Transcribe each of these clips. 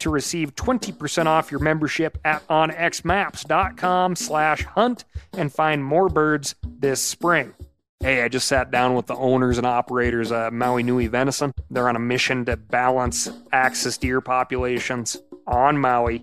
to receive 20% off your membership at onxmaps.com slash hunt and find more birds this spring. Hey, I just sat down with the owners and operators of Maui Nui Venison. They're on a mission to balance axis deer populations on Maui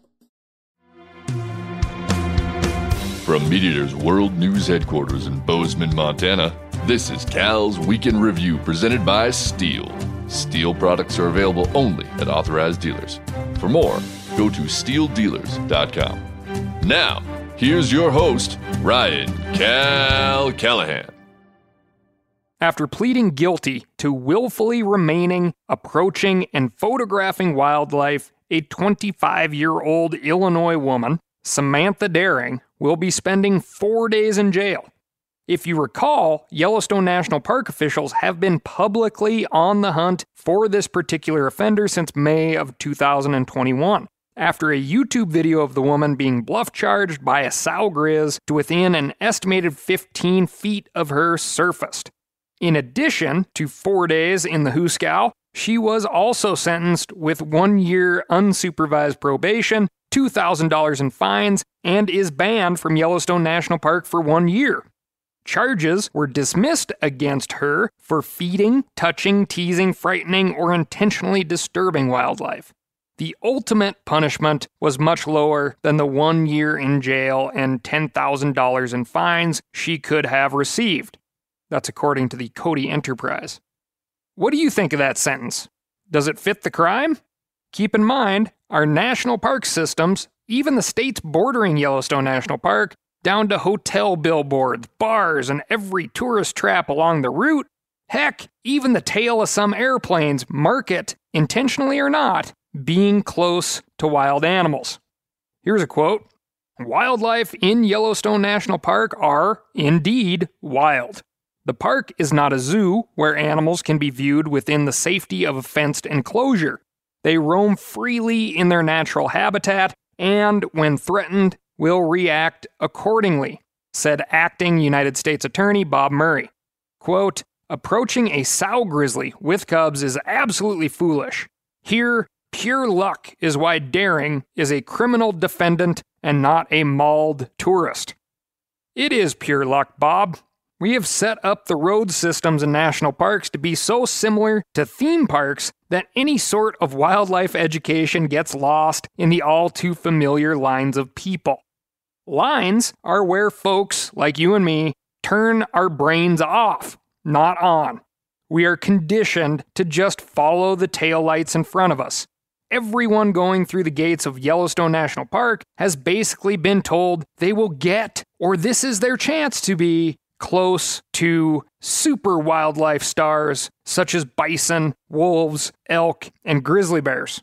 From MeatEater's World News Headquarters in Bozeman, Montana, this is Cal's Weekend Review presented by Stihl. Stihl products are available only at authorized dealers. For more, go to stihldealers.com. Now, here's your host, Ryan Cal Callahan. After pleading guilty to willfully remaining, approaching, and photographing wildlife, a 25 year old Illinois woman, Samantha Dehring, will be spending four days in jail. If you recall, Yellowstone National Park officials have been publicly on the hunt for this particular offender since May of 2021 after a YouTube video of the woman being bluff charged by a sow grizz to within an estimated 15 feet of her surfaced. In addition to four days in the Hooskow, she was also sentenced with one year unsupervised probation, $2,000 in fines, and is banned from Yellowstone National Park for one year. Charges were dismissed against her for feeding, touching, teasing, frightening, or intentionally disturbing wildlife. The ultimate punishment was much lower than the one year in jail and $10,000 in fines she could have received. That's according to the Cody Enterprise. What do you think of that sentence? Does it fit the crime? Keep in mind, our national park systems, even the states bordering Yellowstone National Park, down to hotel billboards, bars, and every tourist trap along the route, heck, even the tail of some airplanes market, intentionally or not, being close to wild animals. Here's a quote Wildlife in Yellowstone National Park are, indeed, wild. The park is not a zoo where animals can be viewed within the safety of a fenced enclosure. They roam freely in their natural habitat and, when threatened, will react accordingly, said acting United States Attorney Bob Murray. Quote, Approaching a sow grizzly with cubs is absolutely foolish. Here, Pure luck is why Dehring is a criminal defendant and not a mauled tourist. It is pure luck, Bob. We have set up the road systems in national parks to be so similar to theme parks that any sort of wildlife education gets lost in the all too familiar lines of people. Lines are where folks like you and me turn our brains off, not on. We are conditioned to just follow the tail lights in front of us everyone going through the gates of Yellowstone National Park has basically been told they will get, or this is their chance to be, close to super wildlife stars such as bison, wolves, elk, and grizzly bears.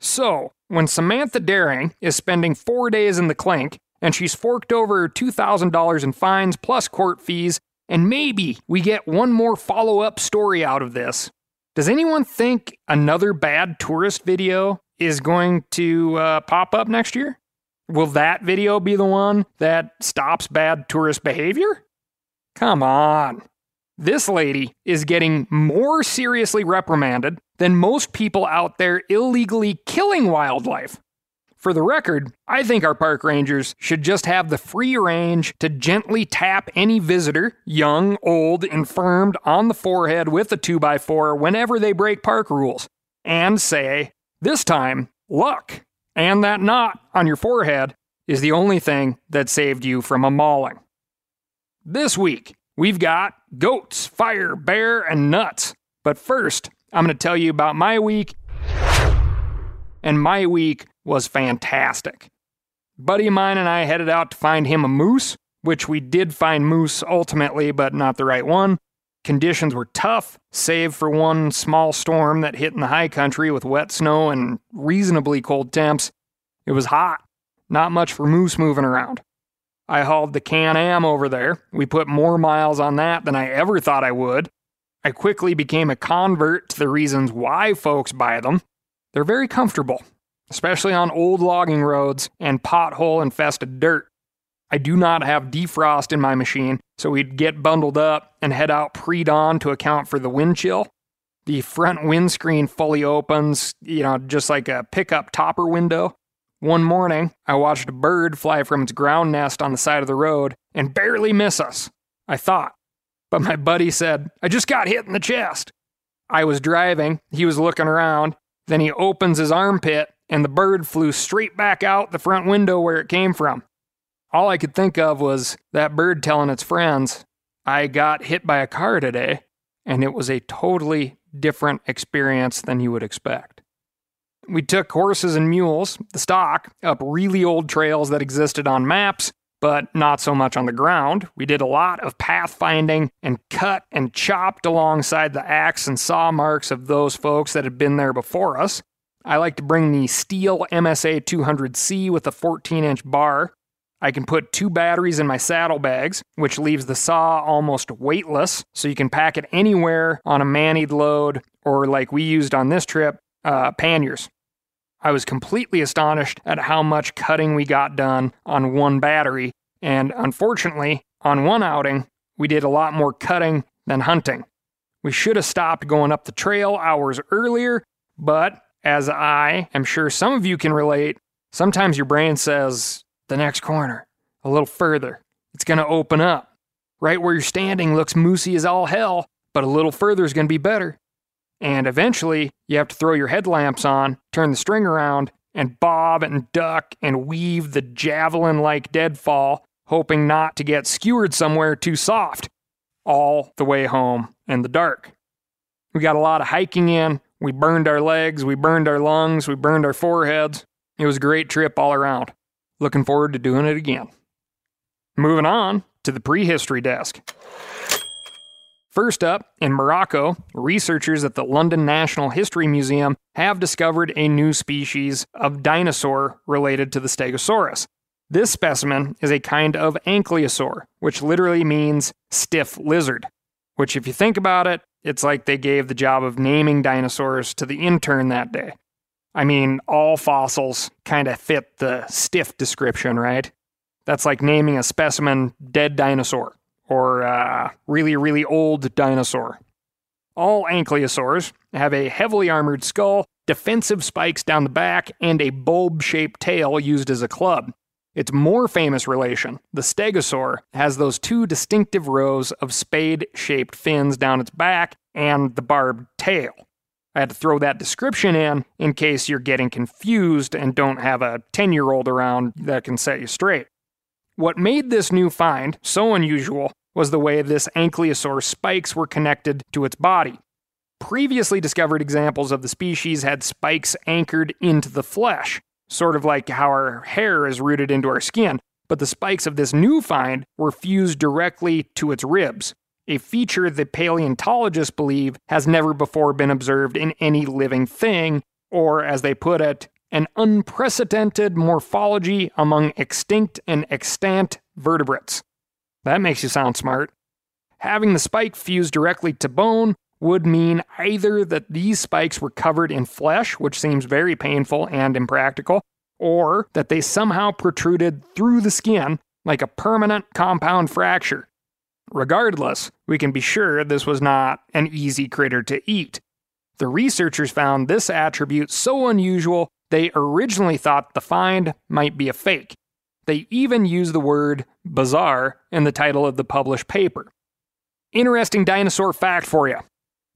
So, when Samantha Dehring is spending four days in the clink and she's forked over $2,000 in fines plus court fees, and maybe we get one more follow up story out of this, does anyone think another bad tourist video is going to uh, pop up next year? Will that video be the one that stops bad tourist behavior? Come on. This lady is getting more seriously reprimanded than most people out there illegally killing wildlife. For the record, I think our park rangers should just have the free range to gently tap any visitor, young, old, infirmed, on the forehead with a 2x4 whenever they break park rules, and say, This time, luck, and that knot on your forehead is the only thing that saved you from a mauling. This week, we've got goats, fire, bear, and nuts. But first, I'm going to tell you about my week. And my week was fantastic. Buddy of mine and I headed out to find him a moose, which we did find moose ultimately, but not the right one. Conditions were tough, save for one small storm that hit in the high country with wet snow and reasonably cold temps. It was hot, not much for moose moving around. I hauled the Can Am over there. We put more miles on that than I ever thought I would. I quickly became a convert to the reasons why folks buy them. They're very comfortable, especially on old logging roads and pothole infested dirt. I do not have defrost in my machine, so we'd get bundled up and head out pre dawn to account for the wind chill. The front windscreen fully opens, you know, just like a pickup topper window. One morning, I watched a bird fly from its ground nest on the side of the road and barely miss us, I thought. But my buddy said, I just got hit in the chest. I was driving, he was looking around, then he opens his armpit, and the bird flew straight back out the front window where it came from. All I could think of was that bird telling its friends, I got hit by a car today, and it was a totally different experience than you would expect. We took horses and mules, the stock, up really old trails that existed on maps, but not so much on the ground. We did a lot of pathfinding and cut and chopped alongside the axe and saw marks of those folks that had been there before us. I like to bring the Stihl MSA 200C with a 14 inch bar. I can put two batteries in my saddlebags, which leaves the saw almost weightless, so you can pack it anywhere on a mantied load, or like we used on this trip, uh, panniers. I was completely astonished at how much cutting we got done on one battery, and unfortunately, on one outing, we did a lot more cutting than hunting. We should have stopped going up the trail hours earlier, but as I am sure some of you can relate, sometimes your brain says, the next corner, a little further, it's going to open up. Right where you're standing looks moosey as all hell, but a little further is going to be better. And eventually, you have to throw your headlamps on, turn the string around, and bob and duck and weave the javelin like deadfall, hoping not to get skewered somewhere too soft, all the way home in the dark. We got a lot of hiking in. We burned our legs, we burned our lungs, we burned our foreheads. It was a great trip all around. Looking forward to doing it again. Moving on to the prehistory desk. First up, in Morocco, researchers at the London National History Museum have discovered a new species of dinosaur related to the Stegosaurus. This specimen is a kind of ankylosaur, which literally means stiff lizard. Which, if you think about it, it's like they gave the job of naming dinosaurs to the intern that day. I mean, all fossils kind of fit the stiff description, right? That's like naming a specimen dead dinosaur or uh, really, really old dinosaur. All ankylosaurs have a heavily armored skull, defensive spikes down the back, and a bulb shaped tail used as a club. Its more famous relation, the stegosaur, has those two distinctive rows of spade shaped fins down its back and the barbed tail. I had to throw that description in in case you're getting confused and don't have a 10 year old around that can set you straight. What made this new find so unusual was the way this ankylosaur spikes were connected to its body. Previously discovered examples of the species had spikes anchored into the flesh, sort of like how our hair is rooted into our skin, but the spikes of this new find were fused directly to its ribs, a feature that paleontologists believe has never before been observed in any living thing, or as they put it, an unprecedented morphology among extinct and extant vertebrates. That makes you sound smart. Having the spike fused directly to bone would mean either that these spikes were covered in flesh, which seems very painful and impractical, or that they somehow protruded through the skin like a permanent compound fracture. Regardless, we can be sure this was not an easy critter to eat. The researchers found this attribute so unusual they originally thought the find might be a fake. They even used the word bizarre in the title of the published paper. Interesting dinosaur fact for you.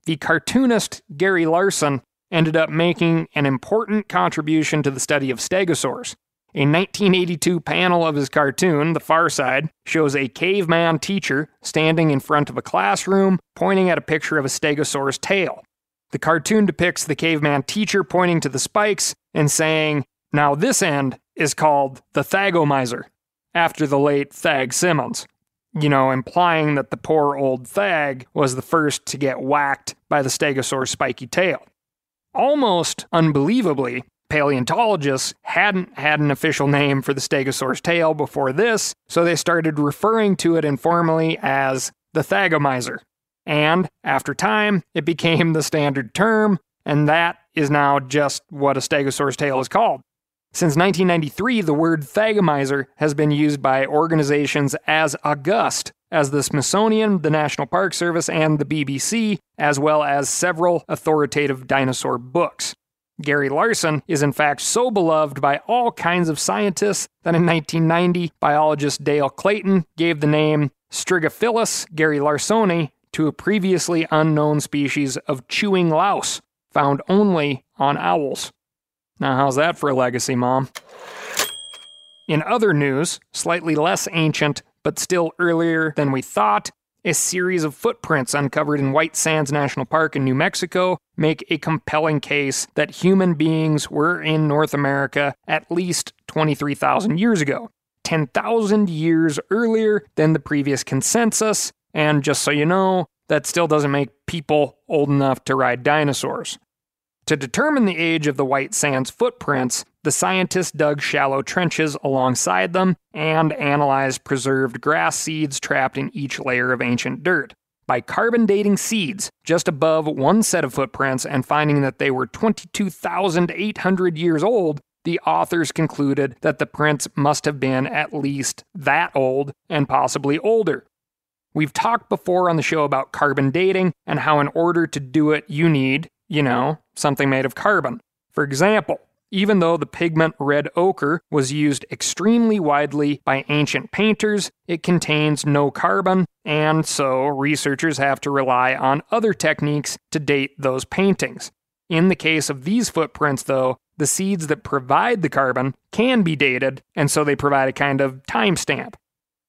The cartoonist Gary Larson ended up making an important contribution to the study of stegosaurs. A 1982 panel of his cartoon, The Far Side, shows a caveman teacher standing in front of a classroom pointing at a picture of a stegosaur's tail. The cartoon depicts the caveman teacher pointing to the spikes and saying, Now this end is called the Thagomizer, after the late Thag Simmons. You know, implying that the poor old Thag was the first to get whacked by the stegosaur's spiky tail. Almost unbelievably, paleontologists hadn't had an official name for the stegosaur's tail before this, so they started referring to it informally as the Thagomizer. And after time, it became the standard term, and that is now just what a stegosaur's tail is called. Since 1993, the word thagomizer has been used by organizations as august as the Smithsonian, the National Park Service, and the BBC, as well as several authoritative dinosaur books. Gary Larson is in fact so beloved by all kinds of scientists that in 1990, biologist Dale Clayton gave the name Strigophilus garrylarsoni to a previously unknown species of chewing louse found only on owls. Now, how's that for a legacy, Mom? In other news, slightly less ancient, but still earlier than we thought, a series of footprints uncovered in White Sands National Park in New Mexico make a compelling case that human beings were in North America at least 23,000 years ago, 10,000 years earlier than the previous consensus, and just so you know, that still doesn't make people old enough to ride dinosaurs. To determine the age of the White Sands footprints, the scientists dug shallow trenches alongside them and analyzed preserved grass seeds trapped in each layer of ancient dirt. By carbon dating seeds just above one set of footprints and finding that they were 22,800 years old, the authors concluded that the prints must have been at least that old and possibly older. We've talked before on the show about carbon dating and how, in order to do it, you need you know, something made of carbon. For example, even though the pigment red ochre was used extremely widely by ancient painters, it contains no carbon, and so researchers have to rely on other techniques to date those paintings. In the case of these footprints, though, the seeds that provide the carbon can be dated, and so they provide a kind of timestamp.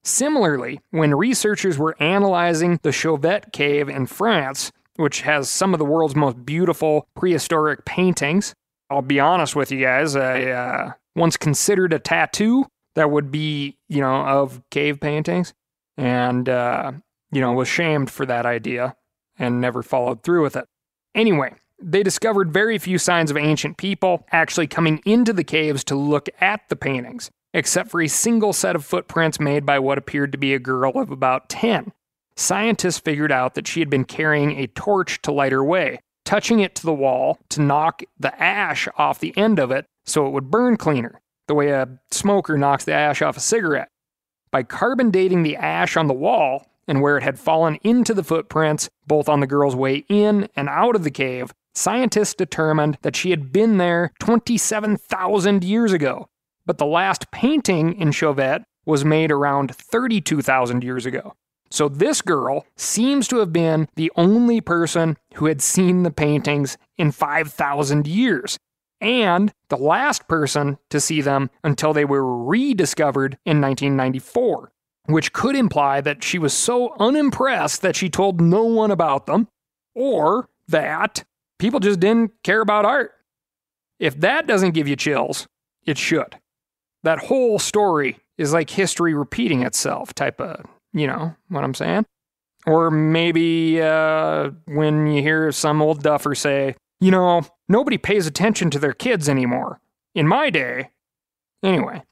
Similarly, when researchers were analyzing the Chauvet Cave in France, which has some of the world's most beautiful prehistoric paintings. I'll be honest with you guys, I uh, once considered a tattoo that would be, you know, of cave paintings, and, uh, you know, was shamed for that idea and never followed through with it. Anyway, they discovered very few signs of ancient people actually coming into the caves to look at the paintings, except for a single set of footprints made by what appeared to be a girl of about 10 scientists figured out that she had been carrying a torch to light her way, touching it to the wall to knock the ash off the end of it so it would burn cleaner, the way a smoker knocks the ash off a cigarette. By carbon dating the ash on the wall and where it had fallen into the footprints, both on the girl's way in and out of the cave, scientists determined that she had been there 27,000 years ago. But the last painting in Chauvet was made around 32,000 years ago. So this girl seems to have been the only person who had seen the paintings in 5,000 years, and the last person to see them until they were rediscovered in 1994, which could imply that she was so unimpressed that she told no one about them, or that people just didn't care about art. If that doesn't give you chills, it should. That whole story is like history repeating itself type of you know what I'm saying? Or maybe uh, when you hear some old duffer say, you know, nobody pays attention to their kids anymore. In my day. Anyway,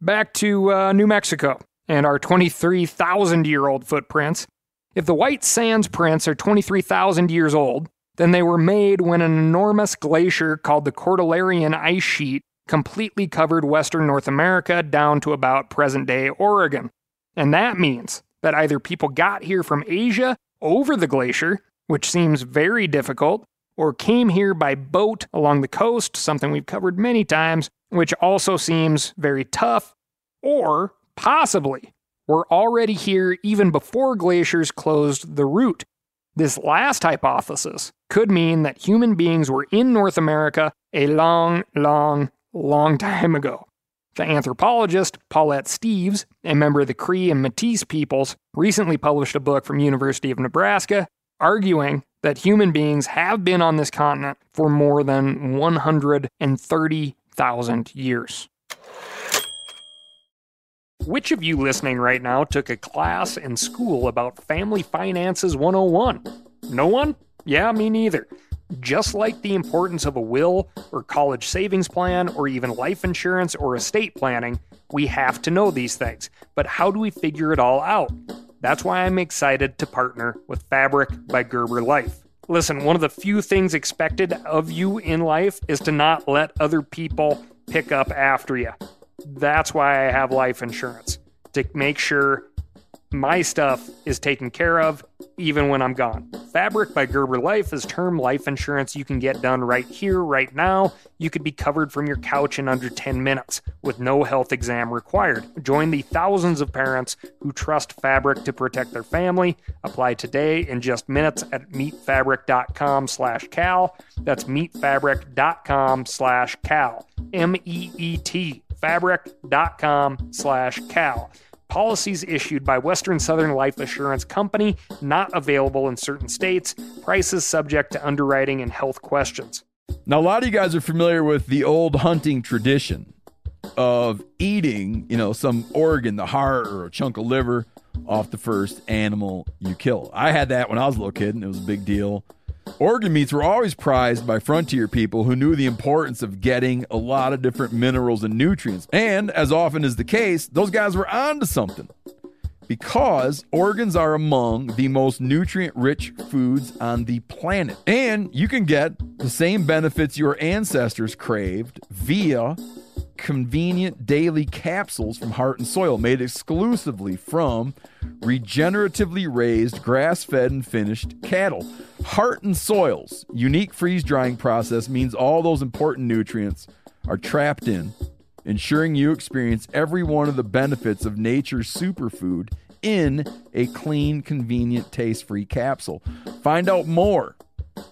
back to uh, New Mexico and our 23,000 year old footprints. If the White Sands prints are 23,000 years old, then they were made when an enormous glacier called the Cordilleran Ice Sheet completely covered western North America down to about present day Oregon. And that means that either people got here from Asia over the glacier, which seems very difficult, or came here by boat along the coast, something we've covered many times, which also seems very tough, or possibly were already here even before glaciers closed the route. This last hypothesis could mean that human beings were in North America a long, long, long time ago. The anthropologist Paulette Steeves, a member of the Cree and Métis peoples, recently published a book from University of Nebraska arguing that human beings have been on this continent for more than 130,000 years. Which of you listening right now took a class in school about Family Finances 101? No one? Yeah, me neither. Just like the importance of a will or college savings plan or even life insurance or estate planning, we have to know these things. But how do we figure it all out? That's why I'm excited to partner with Fabric by Gerber Life. Listen, one of the few things expected of you in life is to not let other people pick up after you. That's why I have life insurance to make sure my stuff is taken care of even when I'm gone. Fabric by Gerber Life is term life insurance you can get done right here, right now. You could be covered from your couch in under 10 minutes with no health exam required. Join the thousands of parents who trust Fabric to protect their family. Apply today in just minutes at meetfabric.com slash cal. That's meetfabric.com slash cal. M-E-E-T fabric.com slash cal. Policies issued by Western Southern Life Assurance Company, not available in certain states. Prices subject to underwriting and health questions. Now, a lot of you guys are familiar with the old hunting tradition of eating, you know, some organ, the heart or a chunk of liver off the first animal you kill. I had that when I was a little kid, and it was a big deal. Organ meats were always prized by frontier people who knew the importance of getting a lot of different minerals and nutrients. And as often is the case, those guys were onto something. Because organs are among the most nutrient rich foods on the planet. And you can get the same benefits your ancestors craved via convenient daily capsules from Heart and Soil made exclusively from regeneratively raised, grass fed, and finished cattle. Heart and Soil's unique freeze drying process means all those important nutrients are trapped in, ensuring you experience every one of the benefits of nature's superfood in a clean, convenient, taste free capsule. Find out more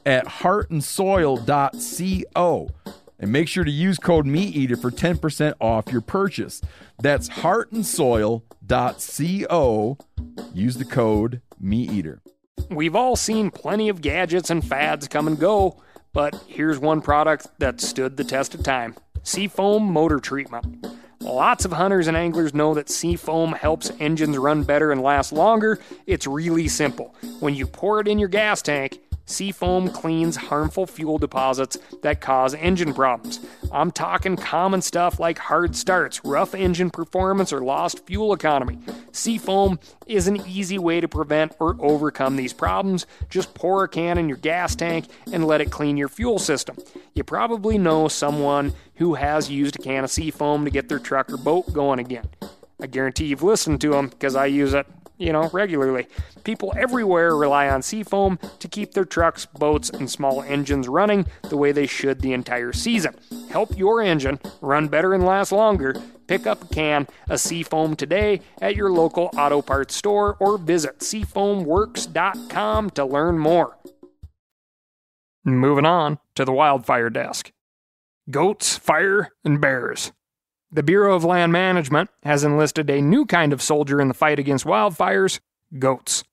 at heartandsoil.co and make sure to use code MeatEater for 10% off your purchase. That's heartandsoil.co. Use the code MeatEater. We've all seen plenty of gadgets and fads come and go, but here's one product that stood the test of time Seafoam Motor Treatment. Lots of hunters and anglers know that seafoam helps engines run better and last longer. It's really simple. When you pour it in your gas tank, Seafoam cleans harmful fuel deposits that cause engine problems. I'm talking common stuff like hard starts, rough engine performance, or lost fuel economy. Seafoam is an easy way to prevent or overcome these problems. Just pour a can in your gas tank and let it clean your fuel system. You probably know someone who has used a can of Seafoam to get their truck or boat going again. I guarantee you've listened to them because I use it you know, regularly. People everywhere rely on Seafoam to keep their trucks, boats, and small engines running the way they should the entire season. Help your engine run better and last longer. Pick up a can of Seafoam today at your local auto parts store or visit seafoamworks.com to learn more. Moving on to the wildfire desk. Goats, fire, and bears. The Bureau of Land Management has enlisted a new kind of soldier in the fight against wildfires goats.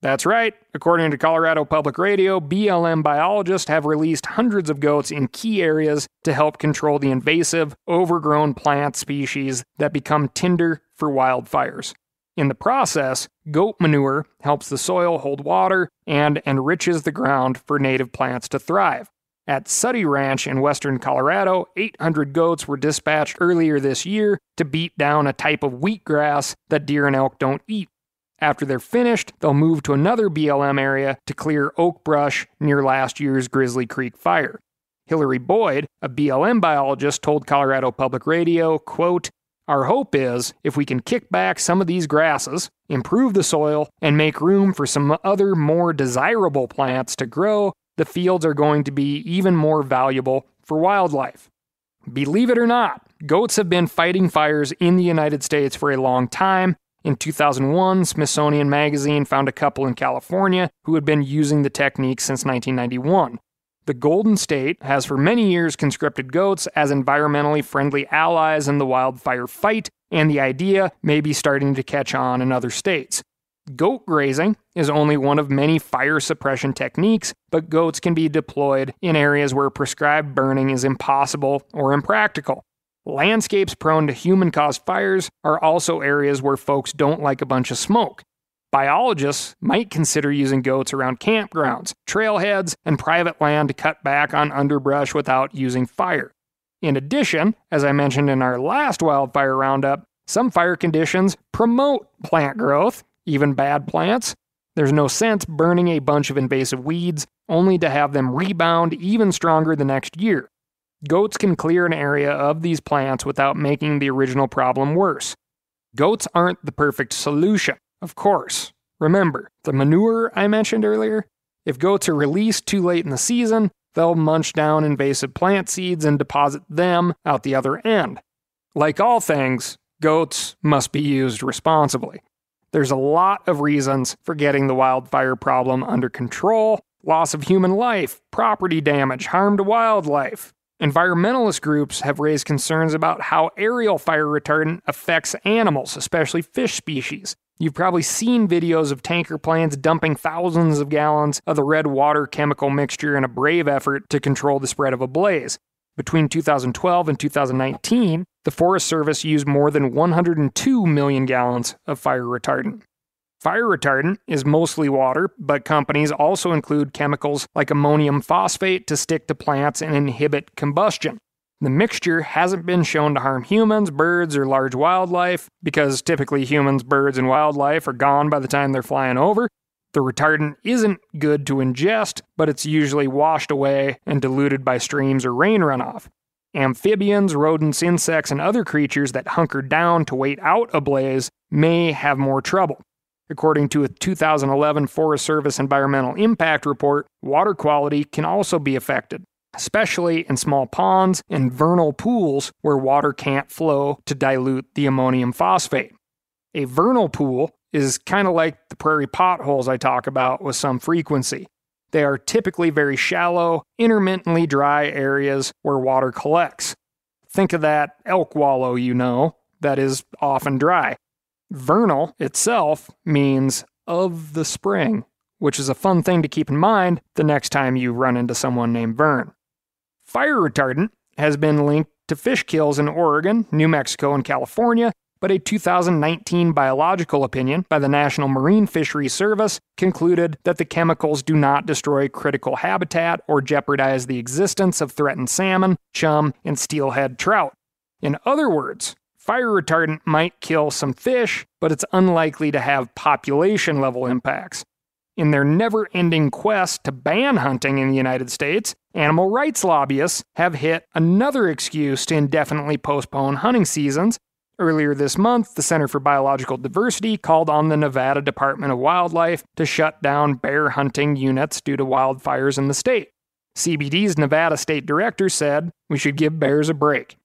That's right, according to Colorado Public Radio, BLM biologists have released hundreds of goats in key areas to help control the invasive, overgrown plant species that become tinder for wildfires. In the process, goat manure helps the soil hold water and enriches the ground for native plants to thrive. At Sutey Ranch in western Colorado, 800 goats were dispatched earlier this year to beat down a type of wheatgrass that deer and elk don't eat. After they're finished, they'll move to another BLM area to clear oak brush near last year's Grizzly Creek fire. Hillary Boyd, a BLM biologist, told Colorado Public Radio, quote, Our hope is if we can kick back some of these grasses, improve the soil, and make room for some other more desirable plants to grow, the fields are going to be even more valuable for wildlife. Believe it or not, goats have been fighting fires in the United States for a long time. In 2001, Smithsonian Magazine found a couple in California who had been using the technique since 1991. The Golden State has for many years conscripted goats as environmentally friendly allies in the wildfire fight, and the idea may be starting to catch on in other states. Goat grazing is only one of many fire suppression techniques, but goats can be deployed in areas where prescribed burning is impossible or impractical. Landscapes prone to human caused fires are also areas where folks don't like a bunch of smoke. Biologists might consider using goats around campgrounds, trailheads, and private land to cut back on underbrush without using fire. In addition, as I mentioned in our last wildfire roundup, some fire conditions promote plant growth, even bad plants. There's no sense burning a bunch of invasive weeds only to have them rebound even stronger the next year. Goats can clear an area of these plants without making the original problem worse. Goats aren't the perfect solution, of course. Remember, the manure I mentioned earlier? If goats are released too late in the season, they'll munch down invasive plant seeds and deposit them out the other end. Like all things, goats must be used responsibly. There's a lot of reasons for getting the wildfire problem under control loss of human life, property damage, harm to wildlife. Environmentalist groups have raised concerns about how aerial fire retardant affects animals, especially fish species. You've probably seen videos of tanker planes dumping thousands of gallons of the red water chemical mixture in a brave effort to control the spread of a blaze. Between 2012 and 2019, the Forest Service used more than 102 million gallons of fire retardant. Fire retardant is mostly water, but companies also include chemicals like ammonium phosphate to stick to plants and inhibit combustion. The mixture hasn't been shown to harm humans, birds, or large wildlife because typically humans, birds, and wildlife are gone by the time they're flying over. The retardant isn't good to ingest, but it's usually washed away and diluted by streams or rain runoff. Amphibians, rodents, insects, and other creatures that hunker down to wait out a blaze may have more trouble. According to a 2011 Forest Service Environmental Impact Report, water quality can also be affected, especially in small ponds and vernal pools where water can't flow to dilute the ammonium phosphate. A vernal pool is kind of like the prairie potholes I talk about with some frequency. They are typically very shallow, intermittently dry areas where water collects. Think of that elk wallow you know, that is often dry. Vernal itself means of the spring, which is a fun thing to keep in mind the next time you run into someone named Vern. Fire retardant has been linked to fish kills in Oregon, New Mexico, and California, but a 2019 biological opinion by the National Marine Fisheries Service concluded that the chemicals do not destroy critical habitat or jeopardize the existence of threatened salmon, chum, and steelhead trout. In other words, fire retardant might kill some fish, but it's unlikely to have population level impacts. In their never ending quest to ban hunting in the United States, animal rights lobbyists have hit another excuse to indefinitely postpone hunting seasons Earlier this month, the Center for Biological Diversity called on the Nevada Department of Wildlife to shut down bear hunting units due to wildfires in the state. CBD's Nevada state director said we should give bears a break.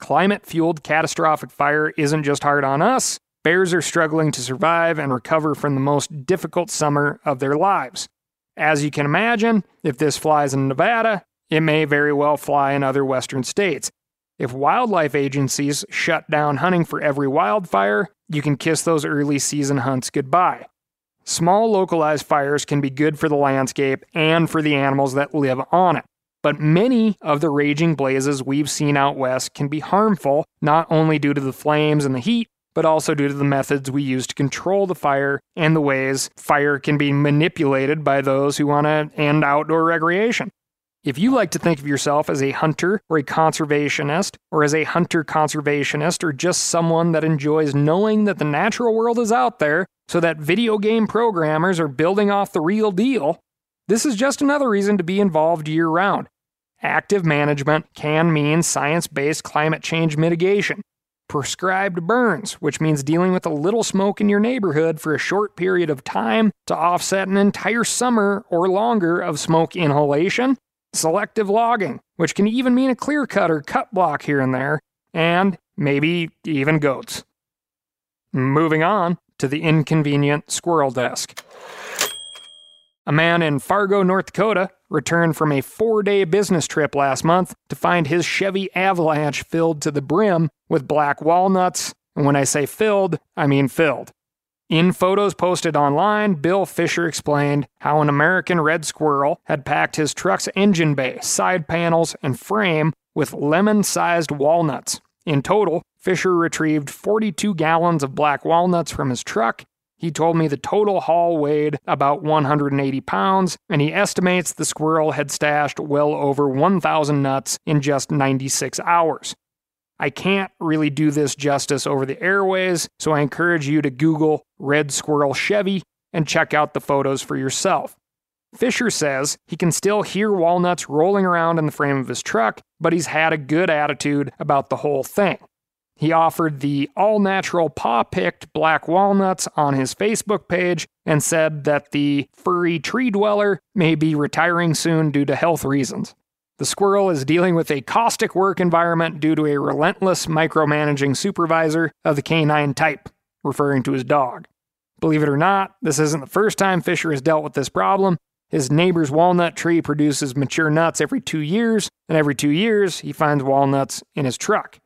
Climate fueled catastrophic fire isn't just hard on us, bears are struggling to survive and recover from the most difficult summer of their lives. As you can imagine, if this flies in Nevada, it may very well fly in other western states. If wildlife agencies shut down hunting for every wildfire, you can kiss those early season hunts goodbye. Small localized fires can be good for the landscape and for the animals that live on it. But many of the raging blazes we've seen out west can be harmful, not only due to the flames and the heat, but also due to the methods we use to control the fire and the ways fire can be manipulated by those who want to end outdoor recreation. If you like to think of yourself as a hunter or a conservationist, or as a hunter conservationist, or just someone that enjoys knowing that the natural world is out there so that video game programmers are building off the real deal, this is just another reason to be involved year round. Active management can mean science based climate change mitigation. prescribed burns, which means dealing with a little smoke in your neighborhood for a short period of time to offset an entire summer or longer of smoke inhalation, selective logging, which can even mean a clear cut or cut block here and there, and maybe even goats. Moving on to the inconvenient squirrel desk. A man in Fargo, North Dakota, returned from a four day business trip last month to find his Chevy Avalanche filled to the brim with black walnuts. And when I say filled, I mean filled. In photos posted online, Bill Fisher explained how an American red squirrel had packed his truck's engine bay, side panels, and frame with lemon sized walnuts. In total, Fisher retrieved 42 gallons of black walnuts from his truck. He told me the total haul weighed about 180 pounds, and he estimates the squirrel had stashed well over 1,000 nuts in just 96 hours. I can't really do this justice over the airways, so I encourage you to Google Red Squirrel Chevy and check out the photos for yourself. Fisher says he can still hear walnuts rolling around in the frame of his truck, but he's had a good attitude about the whole thing. He offered the all natural paw picked black walnuts on his Facebook page and said that the furry tree dweller may be retiring soon due to health reasons. The squirrel is dealing with a caustic work environment due to a relentless micromanaging supervisor of the canine type, referring to his dog. Believe it or not, this isn't the first time Fisher has dealt with this problem. His neighbor's walnut tree produces mature nuts every two years, and every two years he finds walnuts in his truck.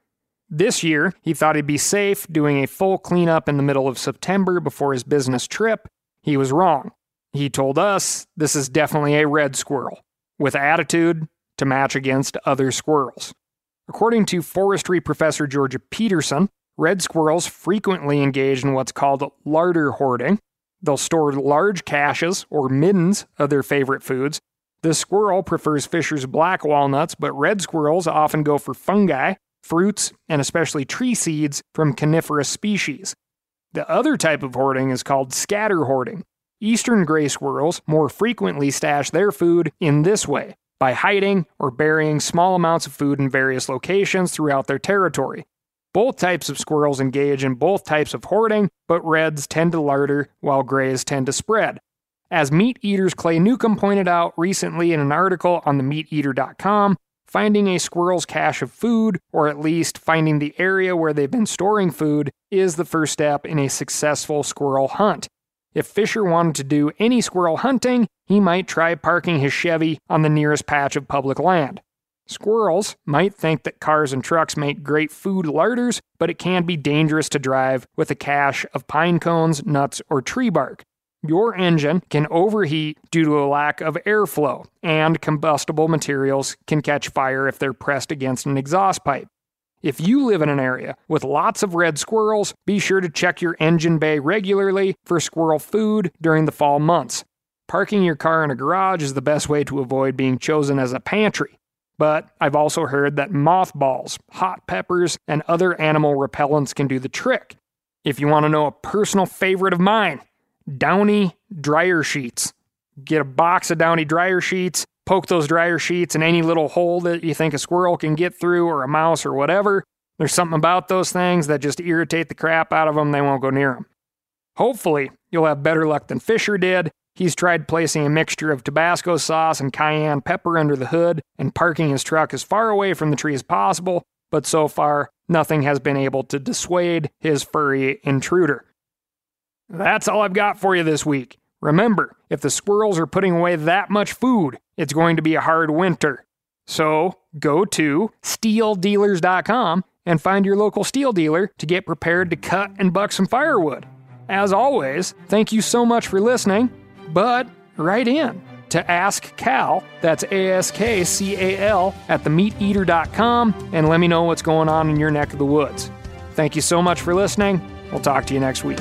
This year, he thought he'd be safe doing a full cleanup in the middle of September before his business trip. He was wrong. He told us this is definitely a red squirrel, with attitude to match against other squirrels. According to forestry professor Georgia Peterson, red squirrels frequently engage in what's called larder hoarding. They'll store large caches or middens of their favorite foods. The squirrel prefers Fisher's black walnuts, but red squirrels often go for fungi fruits, and especially tree seeds from coniferous species. The other type of hoarding is called scatter hoarding. Eastern gray squirrels more frequently stash their food in this way by hiding or burying small amounts of food in various locations throughout their territory. Both types of squirrels engage in both types of hoarding, but reds tend to larder while grays tend to spread. As MeatEater's Clay Newcomb pointed out recently in an article on themeateater.com, Finding a squirrel's cache of food, or at least finding the area where they've been storing food, is the first step in a successful squirrel hunt. If Fisher wanted to do any squirrel hunting, he might try parking his Chevy on the nearest patch of public land. Squirrels might think that cars and trucks make great food larders, but it can be dangerous to drive with a cache of pine cones, nuts, or tree bark. Your engine can overheat due to a lack of airflow, and combustible materials can catch fire if they're pressed against an exhaust pipe. If you live in an area with lots of red squirrels, be sure to check your engine bay regularly for squirrel food during the fall months. Parking your car in a garage is the best way to avoid being chosen as a pantry. But I've also heard that mothballs, hot peppers, and other animal repellents can do the trick. If you want to know a personal favorite of mine, Downy dryer sheets. Get a box of Downy dryer sheets, poke those dryer sheets in any little hole that you think a squirrel can get through or a mouse or whatever. There's something about those things that just irritate the crap out of them, they won't go near them. Hopefully, you'll have better luck than Fisher did. He's tried placing a mixture of Tabasco sauce and cayenne pepper under the hood and parking his truck as far away from the tree as possible, but so far, nothing has been able to dissuade his furry intruder. That's all I've got for you this week. Remember, if the squirrels are putting away that much food, it's going to be a hard winter. So go to stihldealers.com and find your local Stihl dealer to get prepared to cut and buck some firewood. As always, thank you so much for listening, but write in to Ask Cal, that's A S K C A L, at themeateater.com and let me know what's going on in your neck of the woods. Thank you so much for listening. We'll talk to you next week.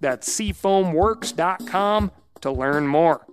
That's seafoamworks.com to learn more.